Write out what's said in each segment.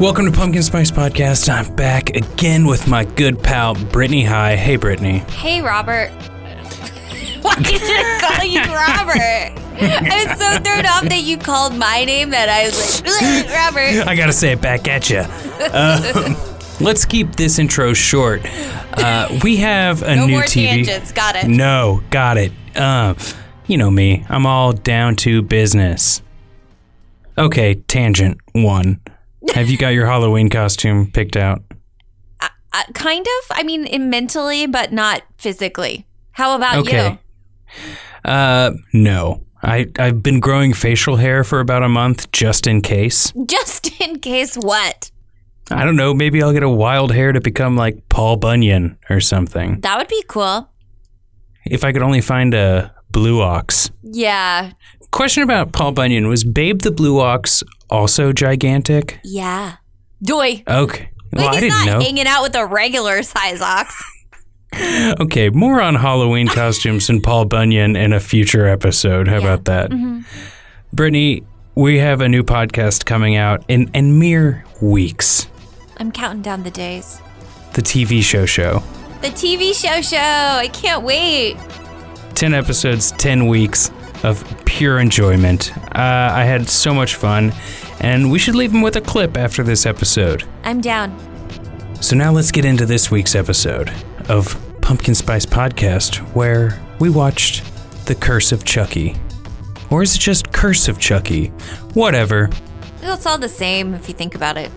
Welcome to Pumpkin Spice Podcast. I'm back again with my good pal Brittany High. Hey, Brittany. Hey, Robert. Why did I call you Robert? I was so thrown off that you called my name that I was like, Robert. I gotta say it back at you. Um, let's keep this intro short. Uh, we have a No new more TV. tangents. Got it. No, got it. Uh, you know me. I'm all down to business. Okay, tangent one. Have you got your Halloween costume picked out? Uh, kind of. I mean, mentally, but not physically. How about Okay. Uh, no. I I've been growing facial hair for about a month just in case. Just in case what? I don't know. Maybe I'll get a wild hair to become like Paul Bunyan or something. That would be cool. If I could only find a blue ox. Yeah. Question about Paul Bunyan was Babe the Blue Ox also gigantic? Yeah. Doy. Okay. Well, Like I he's didn't not know. hanging out with a regular size ox. Okay, more on Halloween costumes and Paul Bunyan in a future episode. How about that? Mm-hmm. Brittany, we have a new podcast coming out in, in mere weeks. I'm counting down the days. The TV show show. The TV show show. I can't wait. 10 episodes, 10 weeks of pure enjoyment. Uh, I had so much fun, and we should leave them with a clip after this episode. I'm down. So now let's get into this week's episode of Pumpkin Spice Podcast, where we watched The Curse of Chucky. Or is it just Curse of Chucky? Whatever. It's all the same if you think about it.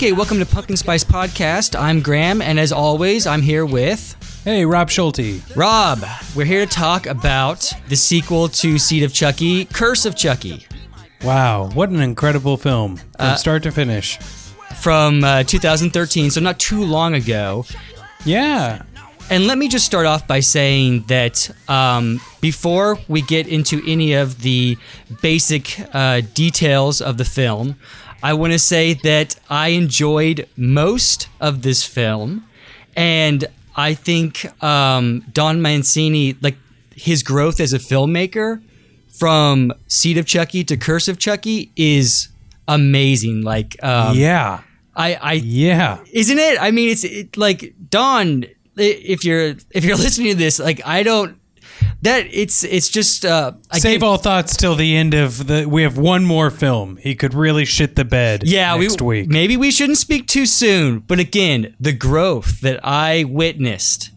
Okay, welcome to Pumpkin Spice Podcast. I'm Graham, and as always, I'm here with Hey, Rob Schulte. Rob. We're here to talk about the sequel to Seed of Chucky, Curse of Chucky, Wow, what an incredible film from Uh, start to finish. from uh, 2013, so not too long ago. Yeah. And let me just start off by saying that um, before we get into any of the basic uh, details of the film, I want to say that I enjoyed most of this film, and I think um, Don Mancini, like his growth as a filmmaker from Seed of Chucky to Curse of Chucky, is amazing. Like, um, yeah. I, I Yeah. isn't it? I mean, it's it, like Don. If you're if you're listening to this, like I don't. That it's it's just uh, I Save all thoughts till the end of the. We have one more film. He could really shit the bed. Yeah, next we, week. Maybe we shouldn't speak too soon, but again, the growth that I witnessed.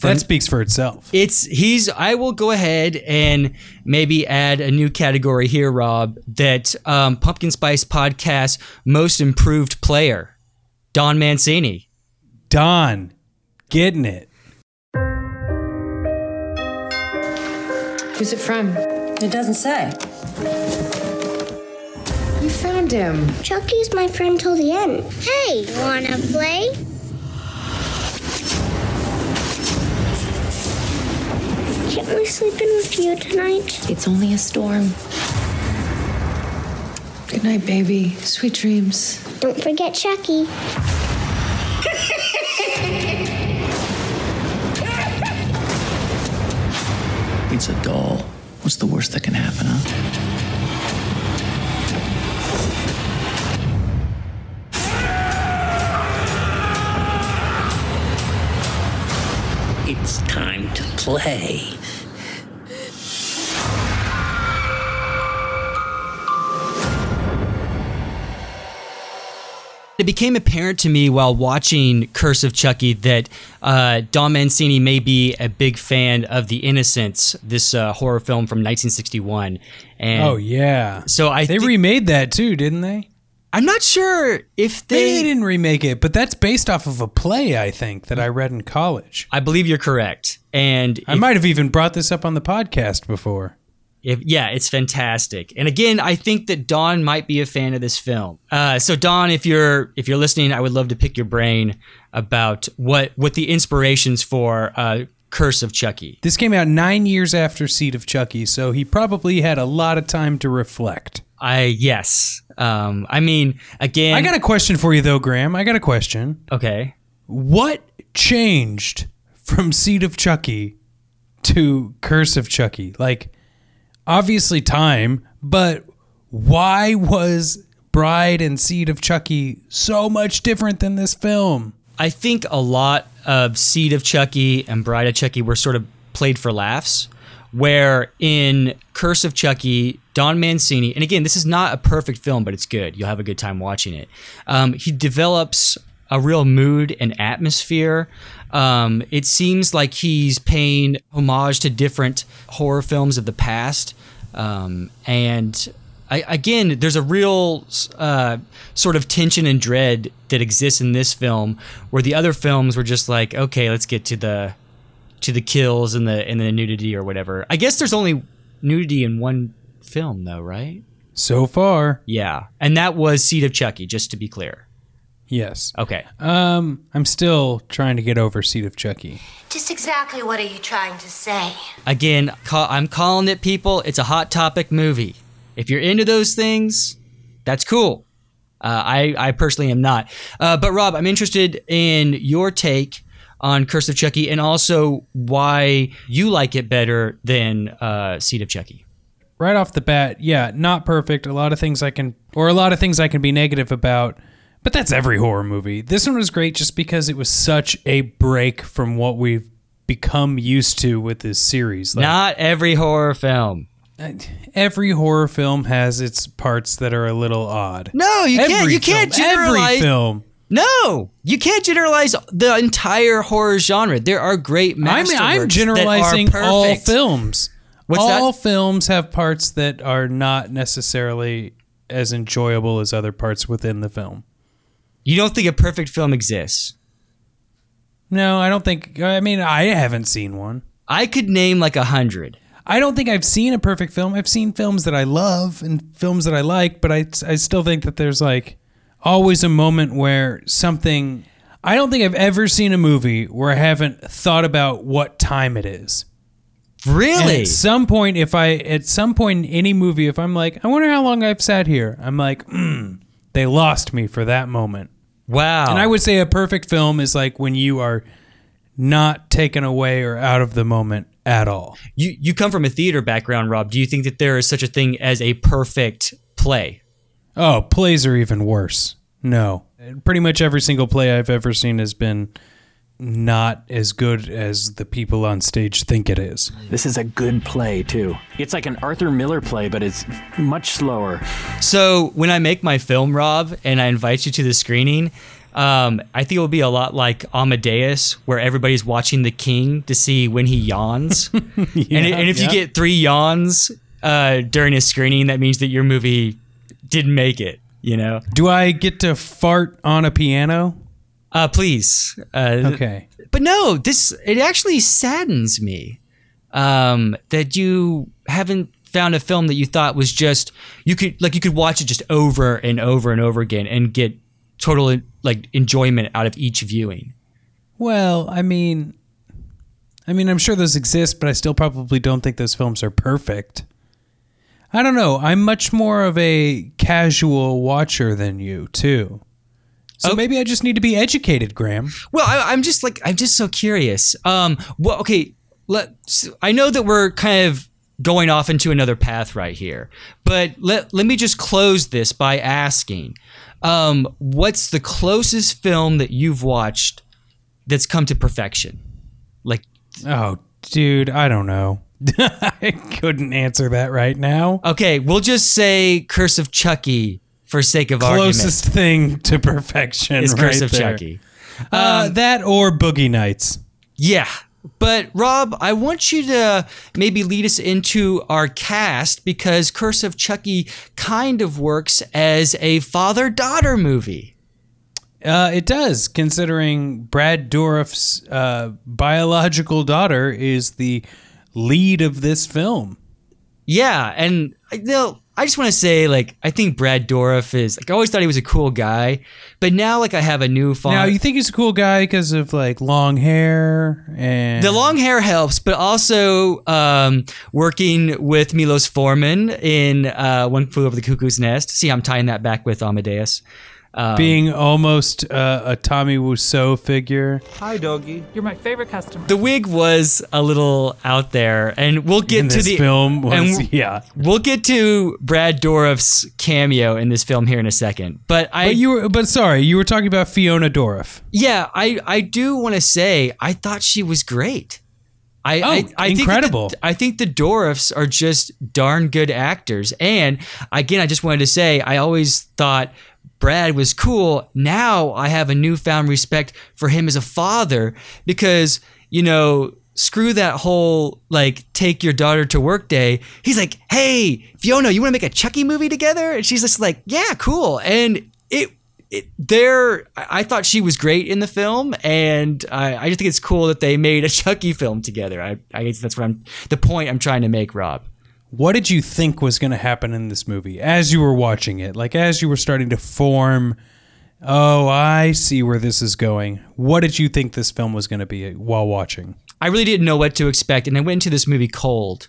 that speaks for itself. It's he's. I will go ahead and maybe add a new category here, Rob. That um, Pumpkin Spice Podcast Most Improved Player, Don Mancini. Don, getting it. Who's it from? It doesn't say. You found him. Chucky's my friend till the end. Hey, wanna play? Can't we sleep in with you tonight? It's only a storm. Good night, baby. Sweet dreams. Don't forget Chucky. It's a doll. What's the worst that can happen, huh? It's time to play. Became apparent to me while watching Curse of Chucky that uh, Don Mancini may be a big fan of The Innocents, this uh, horror film from 1961. And Oh yeah. So I They remade that too, didn't they? I'm not sure if they. they didn't remake it, but that's based off of a play I think that I read in college. I believe you're correct. And I if- might have even brought this up on the podcast before. If, yeah, it's fantastic. And again, I think that Don might be a fan of this film. Uh, so Don, if you're if you're listening, I would love to pick your brain about what what the inspirations for uh, Curse of Chucky. This came out nine years after Seed of Chucky, so he probably had a lot of time to reflect. I yes. Um, I mean, again, I got a question for you, though, Graham. I got a question. okay. What changed from Seed of Chucky to Curse of Chucky? Like, obviously time, but why was Bride and Seed of Chucky so much different than this film? I think a lot of Seed of Chucky and Bride of Chucky were sort of played for laughs. Where in Curse of Chucky, Don Mancini, and again, this is not a perfect film, but it's good. You'll have a good time watching it. Um, he develops a real mood and atmosphere. Um, it seems like he's paying homage to different horror films of the past. Um, and I, again, there's a real uh, sort of tension and dread that exists in this film, where the other films were just like, okay, let's get to the to the kills and the and the nudity or whatever. I guess there's only nudity in one film, though, right? So far, Yeah, and that was Seed of Chucky, just to be clear. Yes. Okay. Um, I'm still trying to get over Seat of Chucky. Just exactly what are you trying to say? Again, ca- I'm calling it, people. It's a hot topic movie. If you're into those things, that's cool. Uh, I, I personally am not. Uh, but Rob, I'm interested in your take on Curse of Chucky and also why you like it better than uh, Seed of Chucky. right off the bat, yeah, not perfect. A lot of things I can, or a lot of things I can be negative about, but that's every horror movie. This one was great just because it was such a break from what we've become used to with this series. Like, Not every horror film. every horror film has its parts that are a little odd. No, you can't. Every You can't generalize. Every film. No, you can't generalize the entire horror genre. There are great I'm, masterworks I'm generalizing that are all films. What's all that? films have parts that are not necessarily as enjoyable as other parts within the film. You don't think a perfect film exists? No, I don't think. I mean, I haven't seen one. I could name like a hundred. I don't think I've seen a perfect film. I've seen films that I love and films that I like, but I, I still think that there's like always a moment where something. I don't think I've ever seen a movie where I haven't thought about what time it is. And Really? at some point, if I at some point in any movie, if I'm like, I wonder how long I've sat here, I'm like, mm, they lost me for that moment. Wow. And I would say a perfect film is like when you are not taken away or out of the moment at all. you you come from a theater background, Rob. Do you think that there is such a thing as a perfect play? Oh, plays are even worse. No. Pretty much every single play I've ever seen has been not as good as the people on stage think it is. This is a good play, too. It's like an Arthur Miller play, but it's much slower. So when I make my film, Rob, and I invite you to the screening, um, I think it will be a lot like Amadeus, where everybody's watching the king to see when he yawns. and, and if you get three yawns uh, during a screening, that means that your movie didn't make it. You know, Do I get to fart on a piano? Uh, please. Uh, Okay. But no, this it actually saddens me um, that you haven't found a film that you thought was just you could like you could watch it just over and over and over again and get total like enjoyment out of each viewing. Well, I mean I mean, I'm sure those exist, but I still probably don't think those films are perfect. I don't know. I'm much more of a casual watcher than you, too. So maybe I just need to be educated, Graham. Well, I, I'm just like I'm just so curious. Um, well, okay, let I know that we're kind of going off into another path right here, but let let me just close this by asking, um, what's the closest film that you've watched that's come to perfection? Like, Oh, dude, I don't know. I couldn't answer that right now. okay, we'll just say Curse of Chucky for sake of argument, Closest thing to perfection argument is right Curse of there. Chucky. Um, Uh, that or Boogie Nights. Yeah. But Rob, I want you to maybe lead us into our cast because Curse of Chucky kind of works as a father-daughter movie. Uh, it does, considering Brad Dourif's uh, biological daughter is the lead of this film. Yeah, and you know, I just want to say, like, I think Brad Dourif is like I always thought he was a cool guy, but now like I have a new fond. Now you think he's a cool guy because of like long hair and the long hair helps, but also um, working with Milos Forman in uh, One Flew Over the Cuckoo's Nest. See, I'm tying that back with Amadeus. Um, being almost uh, a Tommy Wiseau figure. Hi, doggy. You're my favorite customer. the wig was a little out there, and we'll get in to this the film was and yeah. We'll get to Brad Dourif's cameo in this film here in a second, but I But you were but sorry, you were talking about Fiona Dourif. Yeah, I, I do want to say I thought she was great. I, Oh, I, I incredible. Think the, I think the Dourifs are just darn good actors. And again, I just wanted to say I always thought Brad was cool. Now I have a newfound respect for him as a father because, you know, screw that whole like take your daughter to work day. He's like, hey, Fiona, you want to make a Chucky movie together? And she's just like, yeah, cool. And it it, there, I thought she was great in the film, and I, I just think it's cool that they made a Chucky film together. I, I guess that's what I'm the point I'm trying to make, Rob. What did you think was going to happen in this movie as you were watching it? Like as you were starting to form, oh, I see where this is going. What did you think this film was going to be while watching? I really didn't know what to expect, and I went into this movie cold.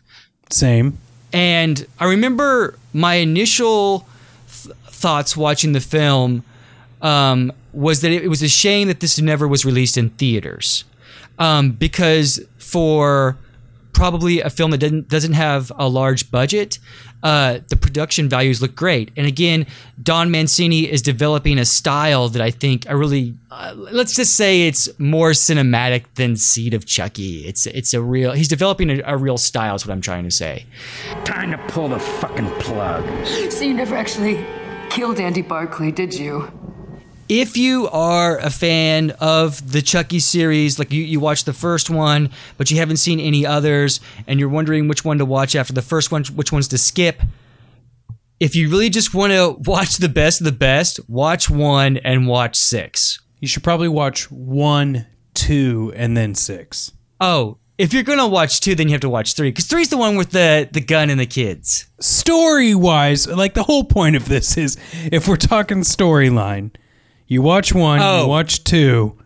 Same. And I remember my initial th- thoughts watching the film um, was that it, it was a shame that this never was released in theaters, um, because for probably a film that doesn't doesn't have a large budget, uh, the production values look great. And again, Don Mancini is developing a style that I think I really uh, let's just say it's more cinematic than Seed of Chucky. It's it's a real he's developing a, a real style. Is what I'm trying to say. Time to pull the fucking plug. So you never actually killed Andy Barclay, did you? If you are a fan of the Chucky series, like you, you watched the first one, but you haven't seen any others, and you're wondering which one to watch after the first one, which ones to skip, if you really just want to watch the best of the best, watch one and watch six. You should probably watch one, two, and then six. Oh, if you're gonna watch two, then you have to watch three, because three's the one with the the gun and the kids. Story wise, like the whole point of this is if we're talking storyline, you watch one, Oh. you watch two,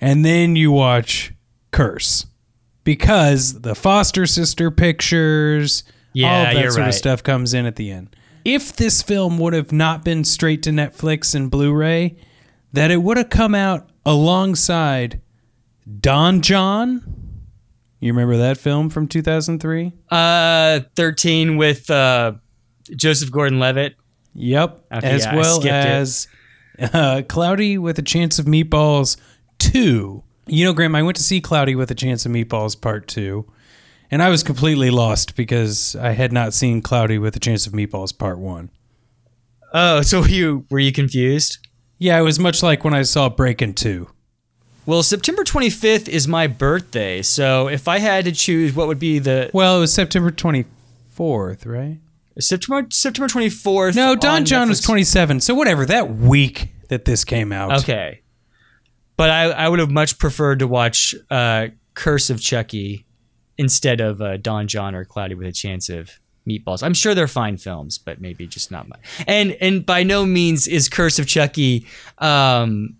and then you watch Curse. Because the foster sister pictures, all Yeah, of that you're sort of right. stuff comes in at the end. If this film would have not been straight to Netflix and Blu ray, that it would have come out alongside Don Jon. You remember that film from 2003? Uh, thirteen with uh, Joseph Gordon-Levitt. Yep. Okay, as yeah, I well skipped it. as uh, Cloudy with a Chance of Meatballs 2. You know, Graham, I went to see Cloudy with a Chance of Meatballs Part 2, and I was completely lost because I had not seen Cloudy with a Chance of Meatballs Part 1. Oh, so you were you confused? Yeah, it was much like when I saw Breakin' 2. Well, September 25th is my birthday, so if I had to choose what would be the Well, it was September 24th, right? September September 24th. No, Don on John was 27. So whatever, that week that this came out. Okay. But I, I would have much preferred to watch uh, Curse of Chucky instead of uh, Don Jon or Cloudy with a Chance of Meatballs. I'm sure they're fine films, but maybe just not much. And and by no means is Curse of Chucky um,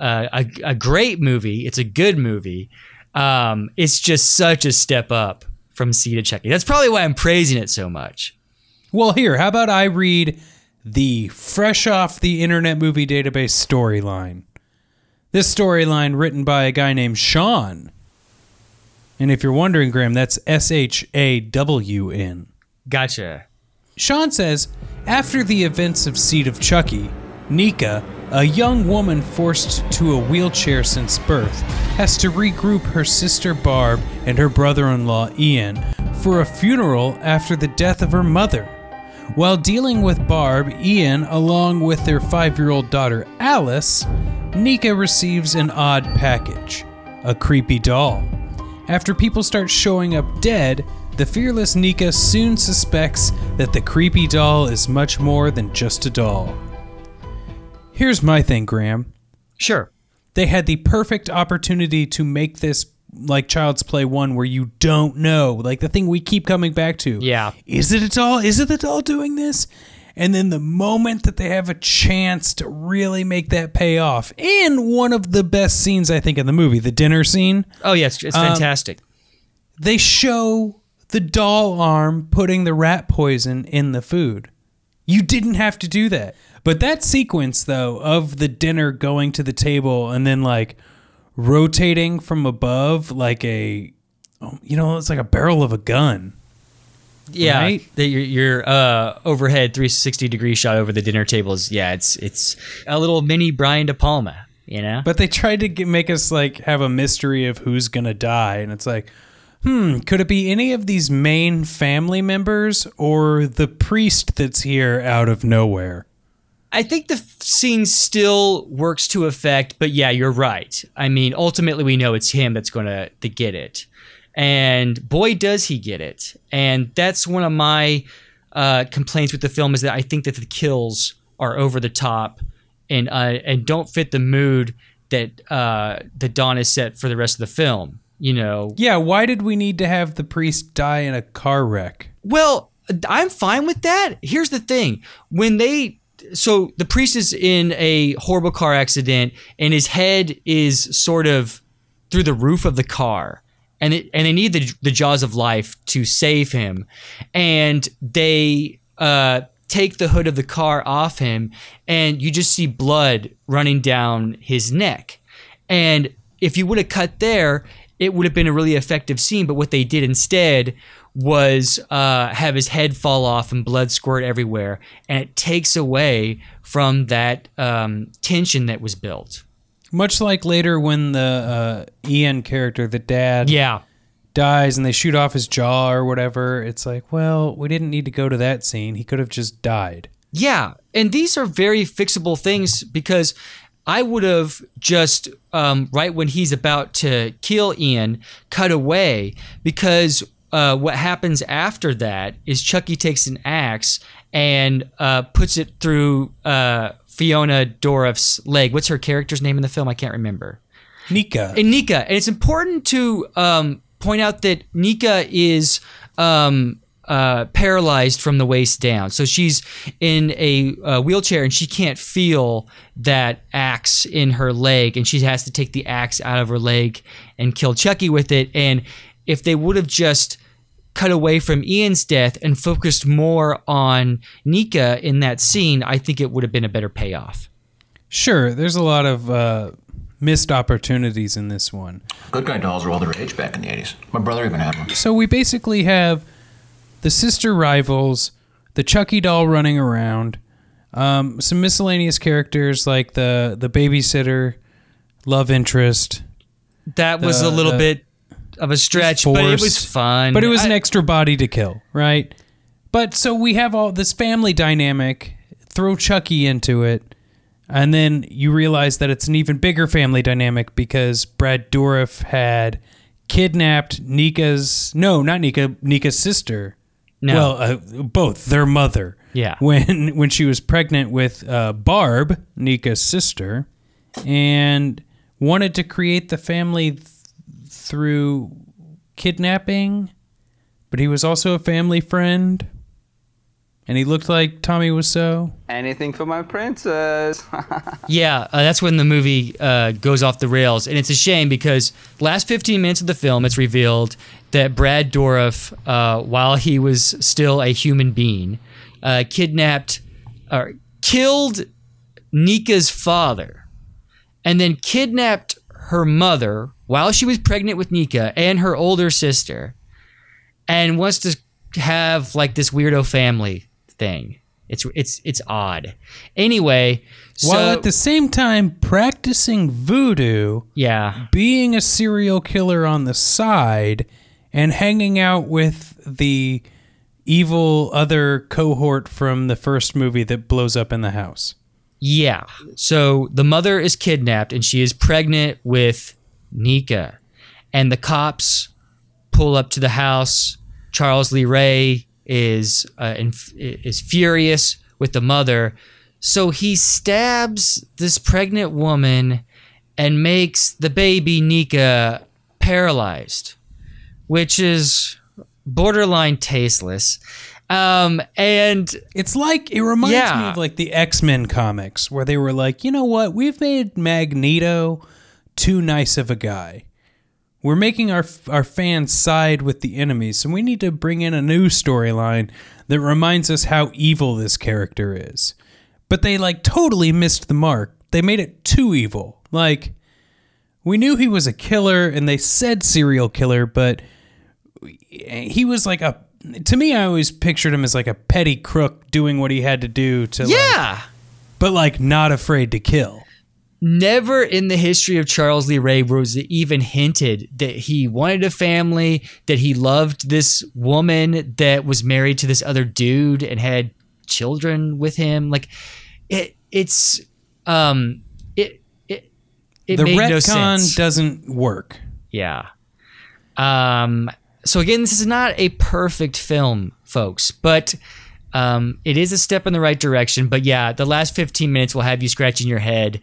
uh, a, a great movie. It's a good movie. Um, it's just such a step up from Seed of Chucky. That's probably why I'm praising it so much. Well, here, how about I read the fresh off the Internet Movie Database storyline? This storyline written by a guy named Sean. And if you're wondering, Graham, that's S H A W N. Gotcha. Sean says After the events of Seed of Chucky, Nika, a young woman forced to a wheelchair since birth, has to regroup her sister Barb and her brother in law Ian for a funeral after the death of her mother. While dealing with Barb, Ian, along with their five year old daughter Alice, Nika receives an odd package a creepy doll. After people start showing up dead, the fearless Nika soon suspects that the creepy doll is much more than just a doll. Here's my thing, Graham. Sure. They had the perfect opportunity to make this like Child's Play 1 where you don't know, like the thing we keep coming back to. Yeah. Is it a doll? Is it the doll doing this? And then the moment that they have a chance to really make that pay off, in one of the best scenes I think in the movie, the dinner scene, Oh yes, it's Um, fantastic. they show the doll arm putting the rat poison in the food. You didn't have to do that. But that sequence though of the dinner going to the table and then like rotating from above like a oh, you know, it's like a barrel of a gun. yeah, right? the, your, your uh, overhead 360 degree shot over the dinner table is yeah, it's it's a little mini Brian De Palma, you know. But they tried to get, make us like have a mystery of who's gonna die, and it's like, hmm, could it be any of these main family members or the priest that's here out of nowhere? I think the f- scene still works to effect, but yeah, you're right. I mean, ultimately, we know it's him that's going to get it, and boy, does he get it! And that's one of my uh, complaints with the film is that I think that the kills are over the top and uh, and don't fit the mood that uh, that Don is set for the rest of the film. You know, Yeah, why did we need to have the priest die in a car wreck? well, I'm fine with that. Here's the thing: when they so the priest is in a horrible car accident, and his head is sort of through the roof of the car, and it, and they need the the jaws of life to save him, and they uh, take the hood of the car off him, and you just see blood running down his neck, and if you would have cut there, it would have been a really effective scene. But what they did instead was uh, have his head fall off and blood squirt everywhere, and it takes away from that um, tension that was built. Much like later when the uh, Ian character, the dad, Yeah, dies and they shoot off his jaw or whatever. It's like, well, we didn't need to go to that scene. He could have just died. Yeah, and these are very fixable things because I would have just um, right when he's about to kill Ian, cut away because uh, what happens after that is Chucky takes an axe and uh, puts it through uh, Fiona Dourif's leg. What's her character's name in the film? I can't remember. Nika. And Nika, and it's important to um, point out that Nika is um, uh, paralyzed from the waist down. So she's in a uh, wheelchair and she can't feel that axe in her leg, and she has to take the axe out of her leg and kill Chucky with it. And if they would have just cut away from Ian's death and focused more on Nika in that scene, I think it would have been a better payoff. Sure, there's a lot of uh, missed opportunities in this one. Good guy dolls were all the rage back in the 80s. My brother even had one. So we basically have the sister rivals, the Chucky doll running around, um, some miscellaneous characters like the the babysitter, love interest. That was The- a little the- bit of a stretch, but it was fun. But it was an extra body to kill, right? But so we have all this family dynamic. Throw Chucky into it, and then you realize that it's an even bigger family dynamic because Brad Dourif had kidnapped Nika's no, not Nika, Nika's sister. No. Well, uh, both their mother. Yeah. When when she was pregnant with uh, Barb, Nika's sister, and wanted to create the family through kidnapping, but he was also a family friend, and he looked like Tommy Wiseau. Anything for my princess. Yeah, uh, that's when the movie uh, goes off the rails, and it's a shame because last 15 minutes of the film, it's revealed that Brad Dourif, uh, while he was still a human being, uh, kidnapped or killed Nika's father, and then kidnapped her mother while she was pregnant with Nika and her older sister, and wants to have like this weirdo family thing. It's it's it's odd. Anyway, so While at the same time practicing voodoo, yeah, being a serial killer on the side, and hanging out with the evil other cohort from the first movie that blows up in the house. Yeah. So the mother is kidnapped and she is pregnant with Nika. And the cops pull up to the house. Charles Lee Ray is uh, inf- is furious with the mother. So he stabs this pregnant woman and makes the baby Nika paralyzed, which is borderline tasteless. Um, and It's like it reminds me of like the X Men comics where they were like, you know what, we've made Magneto too nice of a guy. We're making our our fans side with the enemies, so we need to bring in a new storyline that reminds us how evil this character is. But they like totally missed the mark. They made it too evil. Like we knew he was a killer, and they said serial killer, but he was like a. To me, I always pictured him as like a petty crook doing what he had to do to, like, yeah, but like not afraid to kill. Never in the history of Charles Lee Ray was it even hinted that he wanted a family, that he loved this woman that was married to this other dude and had children with him. Like it, it's um, it it it the made no sense. doesn't work. Yeah. Um, so again, this is not a perfect film, folks, but um, it is a step in the right direction. But yeah, the last 15 minutes will have you scratching your head.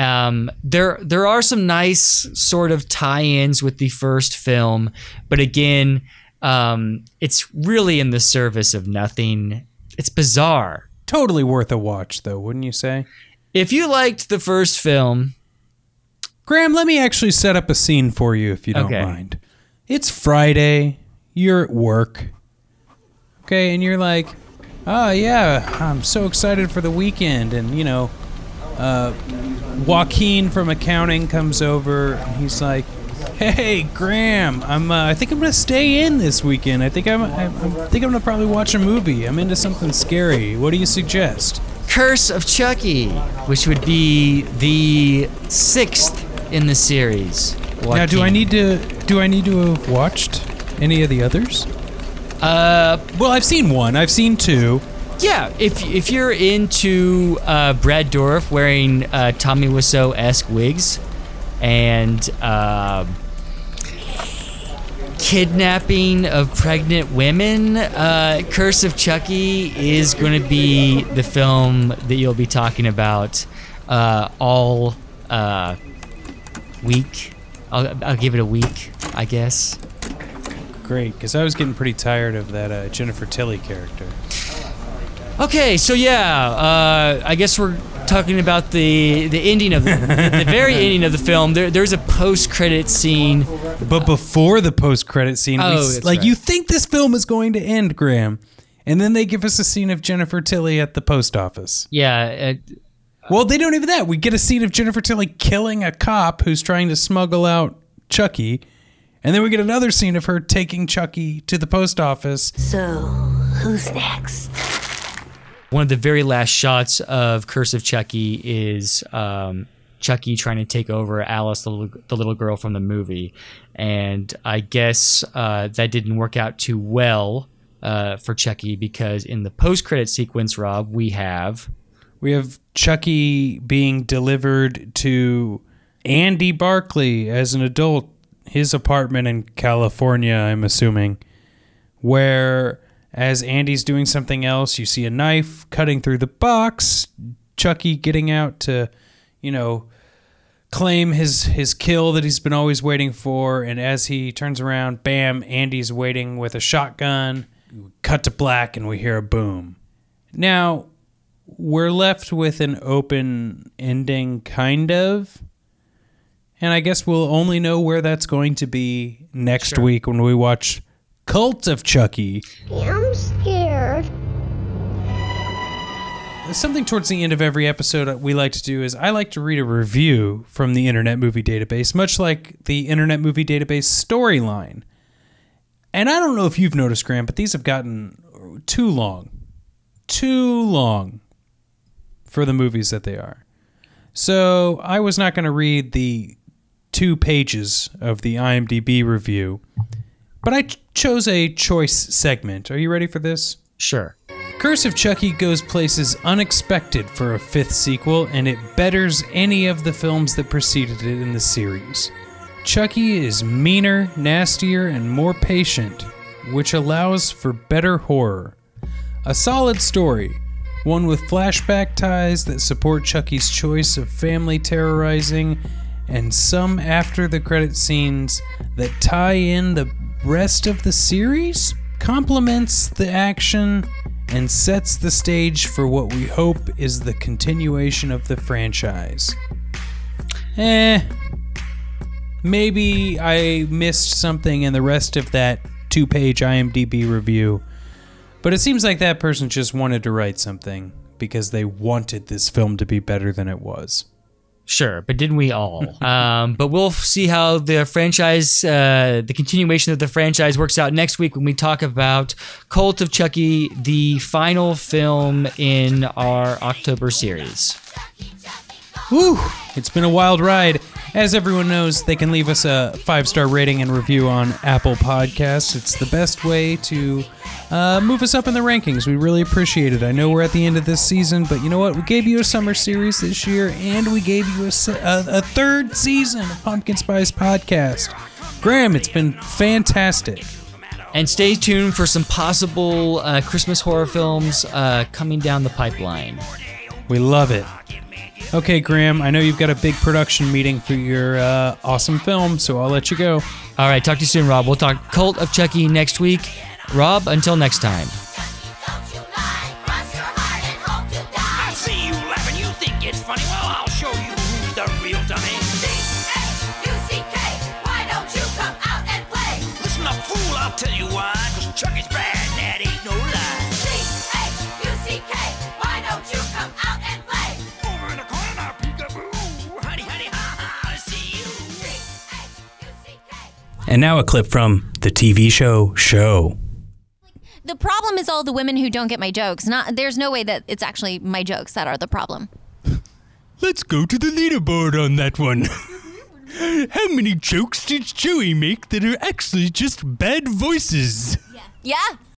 Um, there, there are some nice sort of tie-ins with the first film, but again, um, it's really in the service of nothing. It's bizarre. Totally worth a watch, though, wouldn't you say? If you liked the first film, Graham, let me actually set up a scene for you if you don't Okay. mind. It's Friday. You're at work. Okay, and you're like, oh, yeah, I'm so excited for the weekend. And, you know, uh, Joaquin from accounting comes over and he's like, hey, Graham, I'm, uh, I think I'm going to stay in this weekend. I think I'm, I, I think I'm going to probably watch a movie. I'm into something scary. What do you suggest? Curse of Chucky, which would be the sixth in the series. Now, do I need to do I need to have watched any of the others? Uh, well, I've seen one. I've seen two. Yeah, if if you're into uh, Brad Dourif wearing uh, Tommy Wiseau esque wigs and um kidnapping of pregnant women, uh, Curse of Chucky is going to be the film that you'll be talking about uh, all uh, week. I'll, I'll give it a week, I guess. Great, because I was getting pretty tired of that uh, Jennifer Tilly character. Okay, so yeah, uh, I guess we're talking about the the ending of the, the very ending of the film. There, there's a post credit scene. But before the post credit scene, Oh, s- that's like right. you think this film is going to end, Graham, and then they give us a scene of Jennifer Tilly at the post office. Yeah, uh, Well, they don't even that. We get a scene of Jennifer Tilly killing a cop who's trying to smuggle out Chucky, and then we get another scene of her taking Chucky to the post office. So, who's next? One of the very last shots of Curse of Chucky is um, Chucky trying to take over Alice, the little, the little girl from the movie, and I guess uh, that didn't work out too well uh, for Chucky because in the post credit sequence, Rob, we have We have Chucky being delivered to Andy Barclay as an adult, his apartment in California, I'm assuming, where as Andy's doing something else, you see a knife cutting through the box, Chucky getting out to, you know, claim his his kill that he's been always waiting for and as he turns around, bam, Andy's waiting with a shotgun. Cut to black and we hear a boom. Now, we're left with an open ending, kind of. And I guess we'll only know where that's going to be next week when we watch Cult of Chucky. I'm Something towards the end of every episode we like to do is I like to read a review from the Internet Movie Database, much like the Internet Movie Database storyline. And I don't know if you've noticed, Graham, but these have gotten too long. Too long for the movies that they are. So I was not going to read the two pages of the IMDb review, but I ch- chose a choice segment. Are you ready for this? Sure. Curse of Chucky goes places unexpected for a fifth sequel, and it betters any of the films that preceded it in the series. Chucky is meaner, nastier, and more patient, which allows for better horror. A solid story, one with flashback ties that support Chucky's choice of family terrorizing and some after the credit scenes that tie in the rest of the series, complements the action, and sets the stage for what we hope is the continuation of the franchise. Eh. Maybe I missed something in the rest of that two page IMDb review, but it seems like that person just wanted to write something because they wanted this film to be better than it was. Sure, but didn't we all? um, but we'll see how the franchise, uh, the continuation of the franchise works out next week when we talk about Cult of Chucky, the final film in our October series. Whew, it's been a wild ride. As everyone knows, they can leave us a five star rating and review on Apple Podcasts. It's the best way to uh, move us up in the rankings. We really appreciate it. I know we're at the end of this season, but you know what? We gave you a summer series this year, and we gave you a, a, a third season of Pumpkin Spice Podcast. Graham, it's been fantastic. And stay tuned for some possible uh, Christmas horror films uh, coming down the pipeline. We love it. Okay, Graham, I know you've got a big production meeting for your uh, awesome film, so I'll let you go. All right, talk to you soon, Rob. We'll talk Cult of Chucky next week. Rob, until next time. And now a clip from the TV show Show. The problem is all the women who don't get my jokes. Not there's no way that it's actually my jokes that are the problem. Let's go to the leaderboard on that one. How many jokes did Joey make that are actually just bad voices? Yeah.